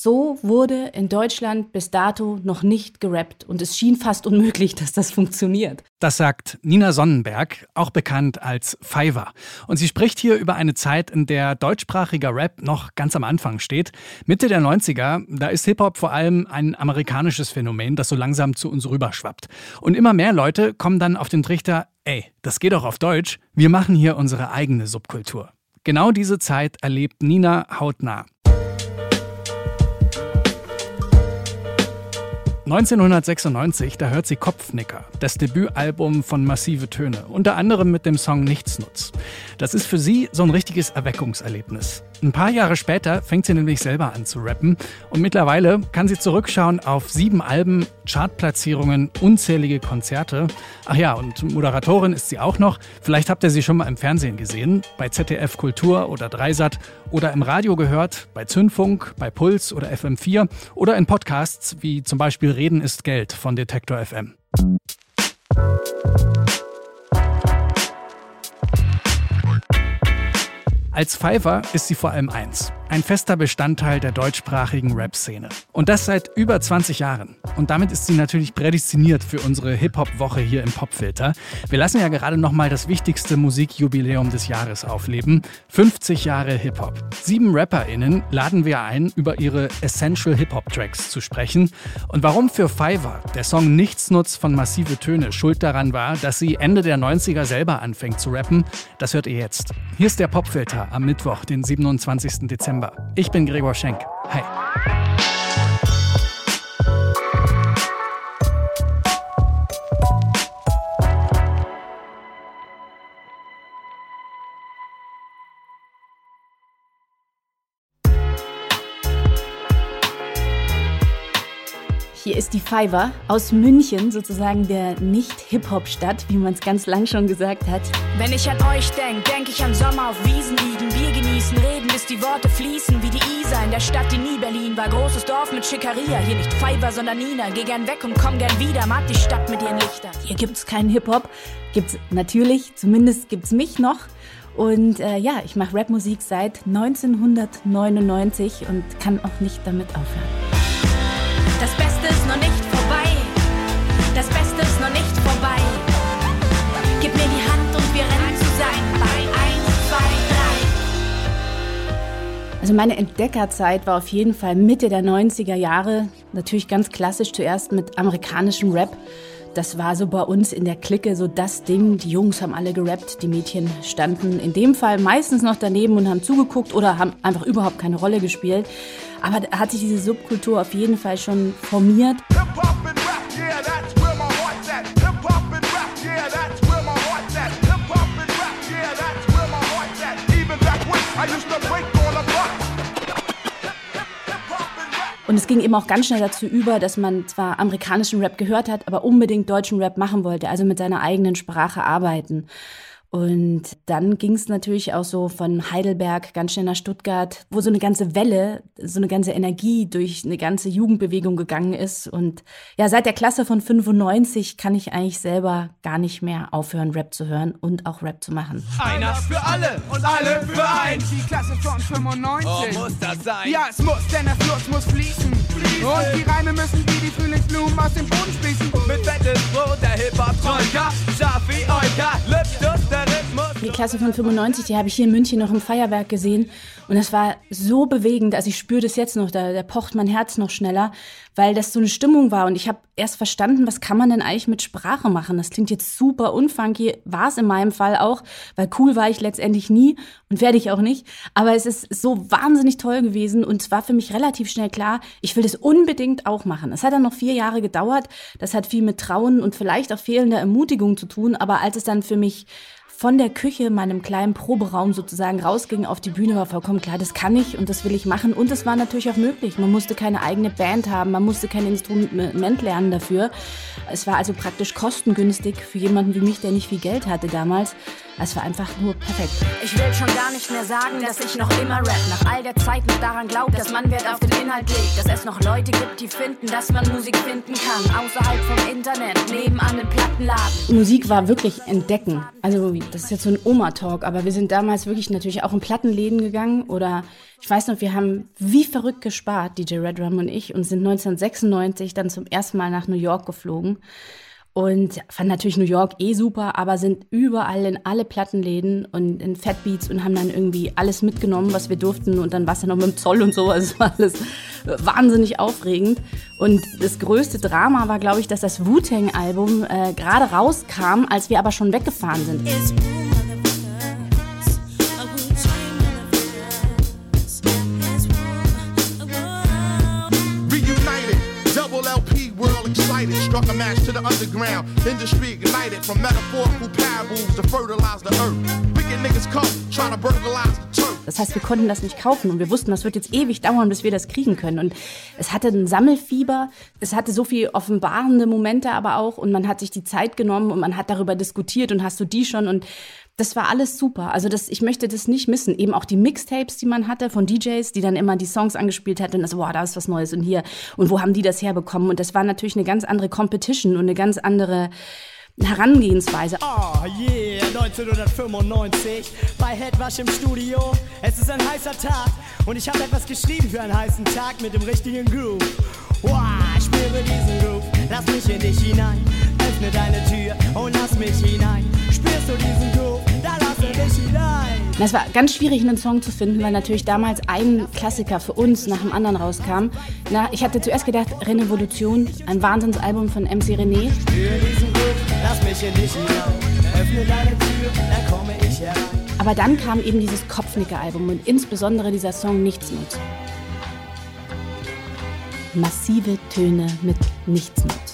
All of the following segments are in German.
So wurde in Deutschland bis dato noch nicht gerappt und es schien fast unmöglich, dass das funktioniert. Das sagt Nina Sonnenberg, auch bekannt als Fiverr. Und sie spricht hier über eine Zeit, in der deutschsprachiger Rap noch ganz am Anfang steht. Mitte der 90er, da ist Hip-Hop vor allem ein amerikanisches Phänomen, das so langsam zu uns rüberschwappt. Und immer mehr Leute kommen dann auf den Trichter, ey, das geht doch auf Deutsch, wir machen hier unsere eigene Subkultur. Genau diese Zeit erlebt Nina hautnah. 1996, da hört sie Kopfnicker, das Debütalbum von Massive Töne, unter anderem mit dem Song Nichtsnutz. Das ist für sie so ein richtiges Erweckungserlebnis. Ein paar Jahre später fängt sie nämlich selber an zu rappen und mittlerweile kann sie zurückschauen auf sieben Alben, Chartplatzierungen, unzählige Konzerte. Ach ja, und Moderatorin ist sie auch noch. Vielleicht habt ihr sie schon mal im Fernsehen gesehen, bei ZDF Kultur oder Dreisat oder im Radio gehört, bei Zündfunk, bei Puls oder FM4 oder in Podcasts wie zum Beispiel Reden ist Geld von Detektor FM. Als Pfeiffer ist sie vor allem eins ein fester Bestandteil der deutschsprachigen Rap-Szene. Und das seit über 20 Jahren. Und damit ist sie natürlich prädestiniert für unsere Hip-Hop-Woche hier im Popfilter. Wir lassen ja gerade nochmal das wichtigste Musikjubiläum des Jahres aufleben. 50 Jahre Hip-Hop. Sieben RapperInnen laden wir ein, über ihre Essential Hip-Hop-Tracks zu sprechen. Und warum für Fiverr der Song Nichtsnutz von Massive Töne schuld daran war, dass sie Ende der 90er selber anfängt zu rappen, das hört ihr jetzt. Hier ist der Popfilter am Mittwoch, den 27. Dezember. Dezember. Ich bin Gregor Schenk. Hi. Ist die Fiverr aus München, sozusagen der Nicht-Hip-Hop-Stadt, wie man es ganz lang schon gesagt hat. Wenn ich an euch denke, denke ich an Sommer auf Wiesen liegen, Bier genießen, reden, bis die Worte fließen wie die Isar in der Stadt, die nie Berlin war. Großes Dorf mit Schickeria, hier nicht Fiverr, sondern Nina. Geh gern weg und komm gern wieder, mag die Stadt mit ihren Lichtern. Hier gibt's keinen Hip-Hop, gibt's natürlich, zumindest gibt's mich noch. Und äh, ja, ich mache Rapmusik seit 1999 und kann auch nicht damit aufhören. Das Beste meine Entdeckerzeit war auf jeden Fall Mitte der 90er Jahre. Natürlich ganz klassisch zuerst mit amerikanischem Rap. Das war so bei uns in der Clique so das Ding. Die Jungs haben alle gerappt, die Mädchen standen in dem Fall meistens noch daneben und haben zugeguckt oder haben einfach überhaupt keine Rolle gespielt. Aber da hat sich diese Subkultur auf jeden Fall schon formiert. Und es ging eben auch ganz schnell dazu über, dass man zwar amerikanischen Rap gehört hat, aber unbedingt deutschen Rap machen wollte, also mit seiner eigenen Sprache arbeiten. Und dann ging es natürlich auch so von Heidelberg ganz schnell nach Stuttgart, wo so eine ganze Welle, so eine ganze Energie durch eine ganze Jugendbewegung gegangen ist. Und ja, seit der Klasse von 95 kann ich eigentlich selber gar nicht mehr aufhören, Rap zu hören und auch Rap zu machen. Einer für alle und alle für ein. Die Klasse von 95. Oh, muss das sein? Ja, es muss, denn der Fluss muss fließen. fließen. Und die Reime müssen wie die Frühlingsblumen aus dem Boden sprießen. Mit fetten Brot, der Hip-Hop-Troika, Schafi, Oika, Lipstift, der die Klasse von 95, die habe ich hier in München noch im Feuerwerk gesehen. Und das war so bewegend. Also ich spüre das jetzt noch, da, da pocht mein Herz noch schneller, weil das so eine Stimmung war. Und ich habe erst verstanden, was kann man denn eigentlich mit Sprache machen? Das klingt jetzt super unfunky, war es in meinem Fall auch, weil cool war ich letztendlich nie und werde ich auch nicht. Aber es ist so wahnsinnig toll gewesen und es war für mich relativ schnell klar, ich will das unbedingt auch machen. Es hat dann noch vier Jahre gedauert. Das hat viel mit Trauen und vielleicht auch fehlender Ermutigung zu tun. Aber als es dann für mich von der Küche, meinem kleinen Proberaum sozusagen rausging auf die Bühne, war vollkommen klar, das kann ich und das will ich machen. Und es war natürlich auch möglich. Man musste keine eigene Band haben, man musste kein Instrument lernen dafür. Es war also praktisch kostengünstig für jemanden wie mich, der nicht viel Geld hatte damals. Es war einfach nur perfekt. Ich will schon gar nicht mehr sagen, dass ich noch immer rap. Nach all der Zeit noch daran glaubt, dass man Wert auf den Inhalt legt. Dass es noch Leute gibt, die finden, dass man Musik finden kann. Außerhalb vom Internet, nebenan den Plattenladen. Musik war wirklich entdecken. Also das ist jetzt so ein Oma-Talk, aber wir sind damals wirklich natürlich auch in Plattenläden gegangen oder ich weiß noch, wir haben wie verrückt gespart, DJ Red Rum und ich, und sind 1996 dann zum ersten Mal nach New York geflogen. Und fand natürlich New York eh super, aber sind überall in alle Plattenläden und in Fat Beats und haben dann irgendwie alles mitgenommen, was wir durften. Und dann war es dann noch mit dem Zoll und so. Also war alles wahnsinnig aufregend. Und das größte Drama war, glaube ich, dass das Wu-Tang-Album äh, gerade rauskam, als wir aber schon weggefahren sind. Struck a match to the underground. Industry ignited from metaphorical parables to fertilize the earth. Wicked niggas come, trying to burglarize turf. Das heißt, wir konnten das nicht kaufen und wir wussten, das wird jetzt ewig dauern, bis wir das kriegen können. Und es hatte ein Sammelfieber, es hatte so viel offenbarende Momente aber auch und man hat sich die Zeit genommen und man hat darüber diskutiert und hast du die schon und das war alles super. Also das, ich möchte das nicht missen. Eben auch die Mixtapes, die man hatte von DJs, die dann immer die Songs angespielt hatten und das, wow, da ist was Neues und hier. Und wo haben die das herbekommen? Und das war natürlich eine ganz andere Competition und eine ganz andere Herangehensweise. Oh yeah, 1995 bei Headwash im Studio. Es ist ein heißer Tag und ich habe etwas geschrieben für einen heißen Tag mit dem richtigen Groove. Wow, spüre diesen Groove, lass mich in dich hinein. Öffne deine Tür und lass mich hinein. Spürst du diesen Groove? Es war ganz schwierig, einen Song zu finden, weil natürlich damals ein Klassiker für uns nach dem anderen rauskam. Na, ich hatte zuerst gedacht, Revolution, ein Wahnsinnsalbum von MC René. Aber dann kam eben dieses Kopfnicker-Album und insbesondere dieser Song Nichtsnutz. Massive Töne mit Nichtsnutz.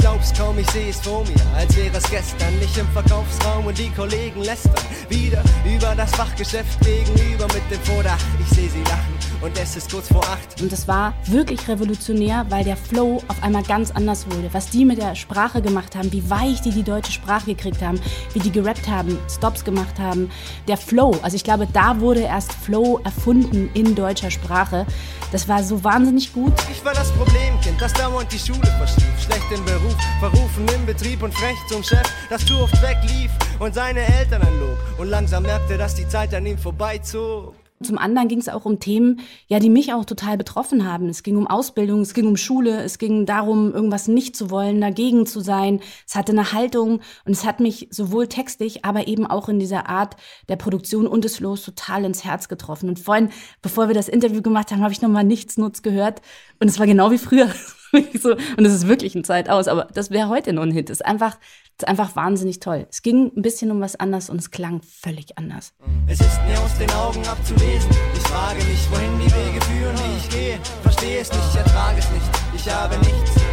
Ich glaub's kaum, ich seh es vor mir, als wäre es gestern. Nicht im Verkaufsraum und die Kollegen lästern. Wieder über das Fachgeschäft gegenüber mit dem Vordach. Ich seh sie lachen und es ist kurz vor acht. Und das war wirklich revolutionär, weil der Flow auf einmal ganz anders wurde. Was die mit der Sprache gemacht haben, wie weich die die deutsche Sprache gekriegt haben, wie die gerappt haben, Stops gemacht haben. Der Flow, also ich glaube, da wurde erst Flow erfunden in deutscher Sprache. Das war so wahnsinnig gut. Ich war das Problemkind, das dauernd die Schule verschlief. Schlecht im Beruf, verrufen im Betrieb und frech zum Chef, das zu oft weglief und seine Eltern anlog. Und langsam merkte, dass die Zeit an ihm vorbeizog. Zum anderen ging es auch um Themen, ja, die mich auch total betroffen haben. Es ging um Ausbildung, es ging um Schule, es ging darum, irgendwas nicht zu wollen, dagegen zu sein. Es hatte eine Haltung und es hat mich sowohl textlich, aber eben auch in dieser Art der Produktion und des Los total ins Herz getroffen. Und vorhin, bevor wir das Interview gemacht haben, habe ich nochmal Nichtsnutz gehört und es war genau wie früher. so, und es ist wirklich eine Zeit aus, aber das wäre heute noch ein Hit. Ist einfach, ist einfach wahnsinnig toll. Es ging ein bisschen um was anderes und es klang völlig anders. Es ist mir aus den Augen abzulesen. Ich frage mich, wohin die Wege führen, wie ich gehe. Verstehe es nicht, ertrage es nicht. Ich habe nichts.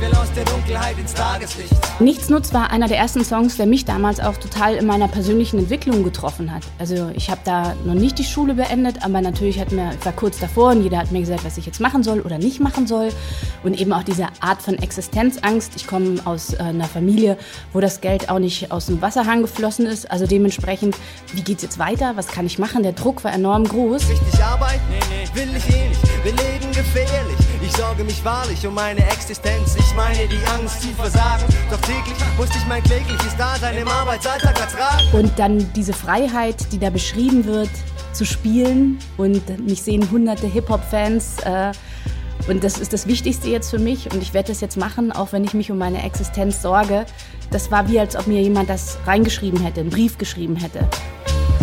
Ich will aus der Dunkelheit ins Tageslicht. Nichtsnutz war einer der ersten Songs, der mich damals auch total in meiner persönlichen Entwicklung getroffen hat. Also ich habe da noch nicht die Schule beendet, aber natürlich hat mir, ich war kurz davor und jeder hat mir gesagt, was ich jetzt machen soll oder nicht machen soll. Und eben auch diese Art von Existenzangst. Ich komme aus äh, einer Familie, wo das Geld auch nicht aus dem Wasserhahn geflossen ist. Also dementsprechend, wie geht's jetzt weiter? Was kann ich machen? Der Druck war enorm groß. Richtig arbeiten? Nee, nee. Will ich eh nicht. Wir leben gefährlich. Ich sorge mich wahrlich um meine Existenz. Ich meine die Angst zu versagen. Doch täglich musste ich mein klägliches Dasein im Arbeitsalltag ertragen. Und dann diese Freiheit, die da beschrieben wird, zu spielen. Und mich sehen hunderte Hip-Hop-Fans. Äh, und das ist das Wichtigste jetzt für mich. Und ich werde das jetzt machen, auch wenn ich mich um meine Existenz sorge. Das war wie, als ob mir jemand das reingeschrieben hätte, einen Brief geschrieben hätte.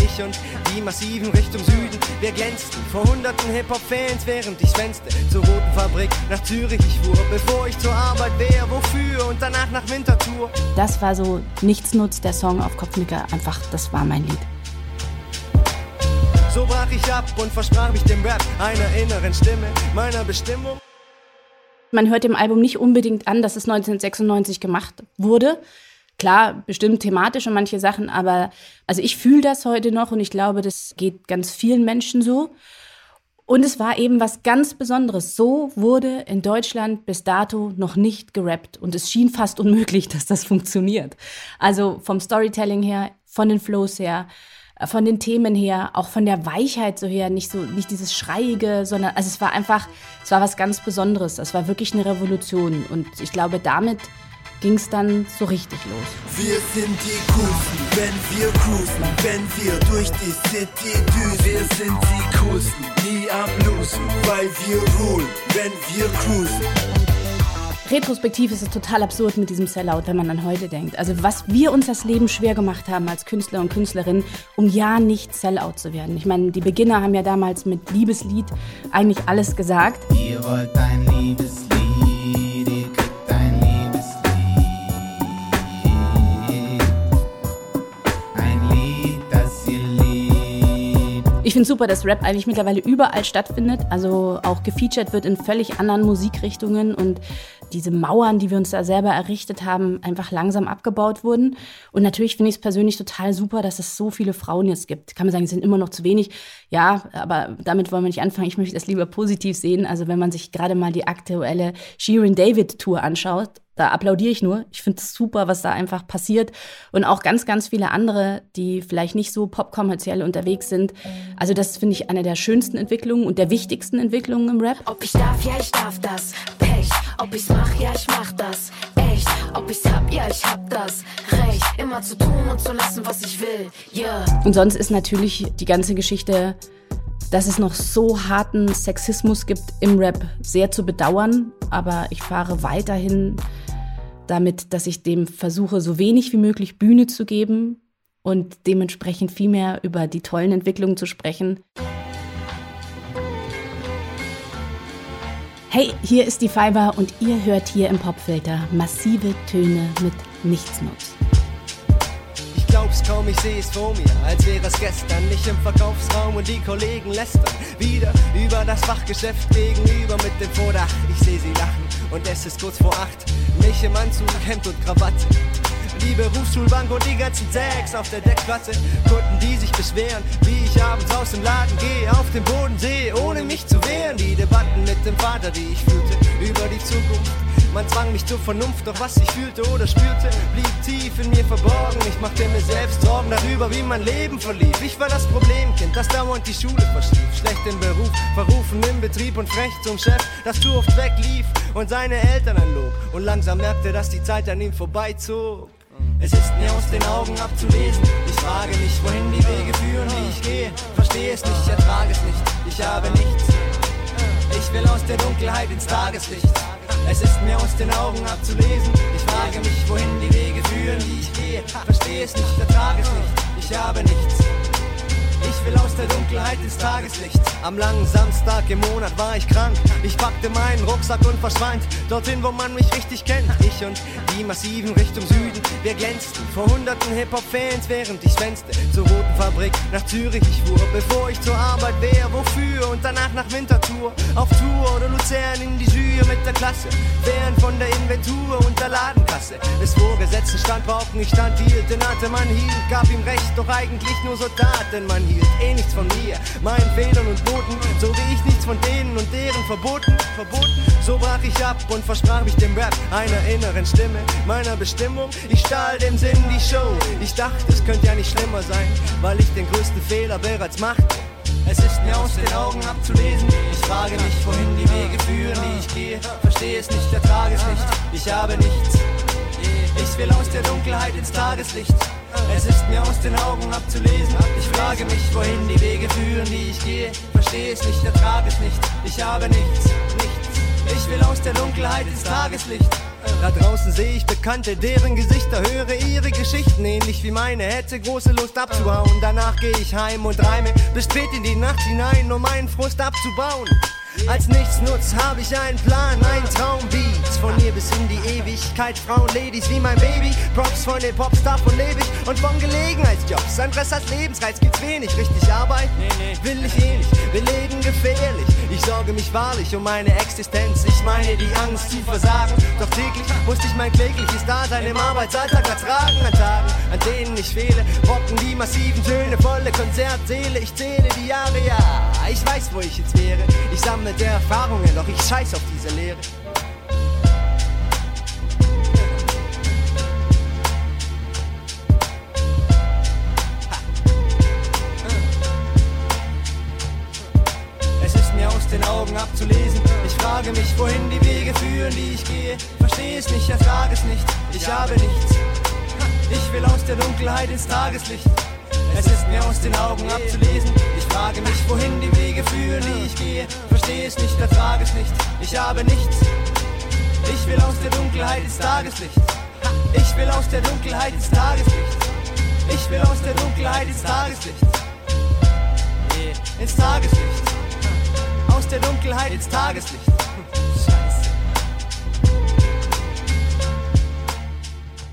Ich und die massiven Richtung Süden, wir glänzten vor hunderten Hip-Hop-Fans, während ich schwänzte zur Roten Fabrik nach Zürich ich fuhr, bevor ich zur Arbeit wäre, wofür und danach nach Winterthur. Das war so Nichtsnutz, der Song auf Kopfnicker. Einfach, das war mein Lied. So brach ich ab und versprach mich dem Rap, einer inneren Stimme, meiner Bestimmung. Man hört dem Album nicht unbedingt an, dass es 1996 gemacht wurde. Klar, bestimmt thematisch und manche Sachen, aber also ich fühle das heute noch und ich glaube, das geht ganz vielen Menschen so. Und es war eben was ganz Besonderes. So wurde in Deutschland bis dato noch nicht gerappt. Und es schien fast unmöglich, dass das funktioniert. Also vom Storytelling her von den Flows her, äh, von den Themen her, auch von der Weichheit so her, nicht so, nicht dieses Schreiige, sondern, also es war einfach, es war was ganz Besonderes. Das war wirklich eine Revolution. Und ich glaube, damit ging es dann so richtig los. Wir sind die Coolsten, wenn wir cruisen, wenn wir durch die City düsen. Wir sind die Coolsten, nie am Losen, weil wir rulen, wenn wir cruisen. Retrospektiv ist es total absurd mit diesem Sellout, wenn man an heute denkt. Also was wir uns das Leben schwer gemacht haben als Künstler und Künstlerinnen, um ja nicht Sellout zu werden. Ich meine, die Beginner haben ja damals mit Liebeslied eigentlich alles gesagt. Ihr wollt ein Liebeslied. Ich finde super, dass Rap eigentlich mittlerweile überall stattfindet, also auch gefeatured wird in völlig anderen Musikrichtungen und diese Mauern, die wir uns da selber errichtet haben, einfach langsam abgebaut wurden. Und natürlich finde ich es persönlich total super, dass es so viele Frauen jetzt gibt. Kann man sagen, es sind immer noch zu wenig. Ja, aber damit wollen wir nicht anfangen. Ich möchte das lieber positiv sehen. Also wenn man sich gerade mal die aktuelle Sheeran David Tour anschaut, da applaudiere ich nur. Ich finde es super, was da einfach passiert. Und auch ganz, ganz viele andere, die vielleicht nicht so popkommerziell unterwegs sind. Also das finde ich eine der schönsten Entwicklungen und der wichtigsten Entwicklungen im Rap. Ob ich darf, ja, ich darf das. Ob ich's mach, ja, ich mach das. Echt. Ob ich's hab, ja, ich hab das. Recht. Immer zu tun und zu lassen, was ich will. Yeah. Und sonst ist natürlich die ganze Geschichte dass es noch so harten Sexismus gibt im Rap, sehr zu bedauern. Aber ich fahre weiterhin damit, dass ich dem versuche, so wenig wie möglich Bühne zu geben und dementsprechend viel mehr über die tollen Entwicklungen zu sprechen. Hey, hier ist die Fiber und ihr hört hier im Popfilter massive Töne mit Nichtsnutz. Ich glaub's kaum, ich seh's vor mir, als wäre es gestern. Nicht im Verkaufsraum und die Kollegen lästern wieder über das Fachgeschäft gegenüber mit dem Vordach. Ich seh sie lachen und es ist kurz vor acht. Mich im Anzug, Hemd und Krawatte. Die Berufsschulbank und die ganzen Zags auf der Deckplatte. Kunden, die sich beschweren, wie ich abends aus dem Laden gehe, auf dem Boden sehe, ohne mich zu wehren. Die Debatten mit dem Vater, die ich führte, über die Zukunft. Man zwang mich zur Vernunft, doch was ich fühlte oder spürte, blieb tief in mir verborgen. Ich machte mir selbst Sorgen darüber, wie mein Leben verlief. Ich war das Problemkind, das dauernd die Schule verschlief. Schlecht im Beruf, verrufen im Betrieb und frech zum Chef, das zu oft weglief und seine Eltern anlog. Und langsam merkte, dass die Zeit an ihm vorbeizog. Es ist mir aus den Augen abzulesen. Ich frage mich, wohin die Wege führen, wie ich gehe. Verstehe es nicht, ertrage es nicht. Ich habe nichts. Ich will aus der Dunkelheit ins Tageslicht. Es ist mir aus den Augen abzulesen. Ich frage mich, wohin die Wege führen, wie ich gehe. Verstehe es nicht, ertrage es nicht. Ich habe nichts. Ich will aus der Dunkelheit ins Tageslicht. Am langen Samstag im Monat war ich krank. Ich packte meinen Rucksack und verschwand dorthin, wo man mich richtig kennt. Ich und die massiven Richtung Süden, wir glänzten vor hunderten Hip-Hop-Fans, während ich schwänzte zur Roten Fabrik nach Zürich ich fuhr, bevor ich zur Arbeit wäre. Wofür? Und danach nach Wintertour auf Tour oder Luzern in die Jury mit der Klasse. Während von der Inventur und der Ladenkasse des Vorgesetzten stand, brauchten ich stand hielt, den hatte man hielt, gab ihm recht, doch eigentlich nur so denn man hielt eh nichts von mir, meinen Fehlern und Noten, so wie ich nichts von denen und deren verboten, verboten. So brach ich ab und versprach mich dem Rap einer inneren Stimme, meiner Bestimmung. Ich stahl dem Sinn die Show. Ich dachte, es könnte ja nicht schlimmer sein, weil ich den größten Fehler bereits machte. Es ist mir aus den Augen abzulesen. Ich frage mich, wohin die Wege führen, die ich gehe. Verstehe es nicht, ertrage es nicht. Ich habe nichts. Ich will aus der Dunkelheit ins Tageslicht. Es ist mir aus den Augen abzulesen. Ich frage mich, wohin die Wege führen, die ich gehe. Verstehe es nicht, ertrage es nicht. Ich habe nichts, nichts. Ich will aus der Dunkelheit ins Tageslicht. Da draußen sehe ich Bekannte, deren Gesichter höre ihre Geschichten ähnlich wie meine. Hätte große Lust abzuhauen. Danach gehe ich heim und reime bis spät in die Nacht hinein, um meinen Frust abzubauen. Als Nichtsnutz habe ich einen Plan, ein Traumbeat. Von hier bis in die Ewigkeit. Frauen, Ladies wie mein Baby. Props von den Popstar von lebe ich und von Gelegenheitsjobs. Ein Rest als Lebensreiz gibt's wenig. Richtig Arbeit? Nee, nee. Will ich eh nicht. Wir leben gefährlich. Ich sorge mich wahrlich um meine Existenz. Ich meine die Angst zu versagen. Doch täglich musste ich mein klägliches Dasein im Arbeitsalltag ertragen. An Tagen, an denen ich fehle. Rocken die massiven Töne, volle Konzertseele. Ich zähle die Jahre, ja, ich weiß, wo ich jetzt wäre. Ich sammle der Erfahrungen, doch ich scheiß auf diese Lehre. den Augen abzulesen. Ich frage mich, wohin die Wege führen, die ich gehe. Verstehe es nicht, ertrage es nicht. Ich habe nichts. Der Dunkelheit ins Tageslicht. Es ist mir aus den Augen abzulesen. Ich frage mich, wohin die Wege führen, die ich gehe. Verstehe es nicht, ertrage es nicht, ich habe nichts. Ich will aus der Dunkelheit ins Tageslicht. Ich will aus der Dunkelheit ins Tageslicht. Ich will aus der Dunkelheit ins Tageslicht. Ins Tageslicht. Aus der Dunkelheit ins Tageslicht.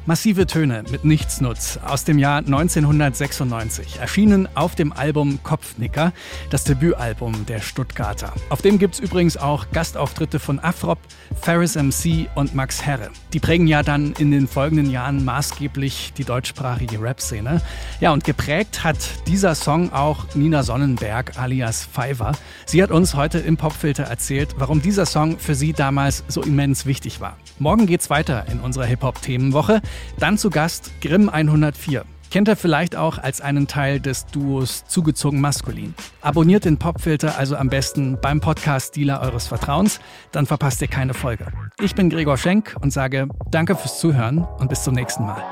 Massive Töne mit Nichtsnutz aus dem Jahr 1996, erschienen auf dem Album Kopfnicker, das Debütalbum der Stuttgarter. Auf dem gibt es übrigens auch Gastauftritte von Afrop, Ferris MC und Max Herre. Die prägen ja dann in den folgenden Jahren maßgeblich die deutschsprachige Rap-Szene. Ja, und geprägt hat dieser Song auch Nina Sonnenberg alias Fiverr. Sie hat uns heute im Popfilter erzählt, warum dieser Song für sie damals so immens wichtig war. Morgen geht's weiter in unserer Hip-Hop-Themenwoche. Dann zu Gast Grimm 104. Kennt er vielleicht auch als einen Teil des Duos Zugezogen Maskulin. Abonniert den Popfilter also am besten beim Podcast-Dealer eures Vertrauens, dann verpasst ihr keine Folge. Ich bin Gregor Schenk und sage Danke fürs Zuhören und bis zum nächsten Mal.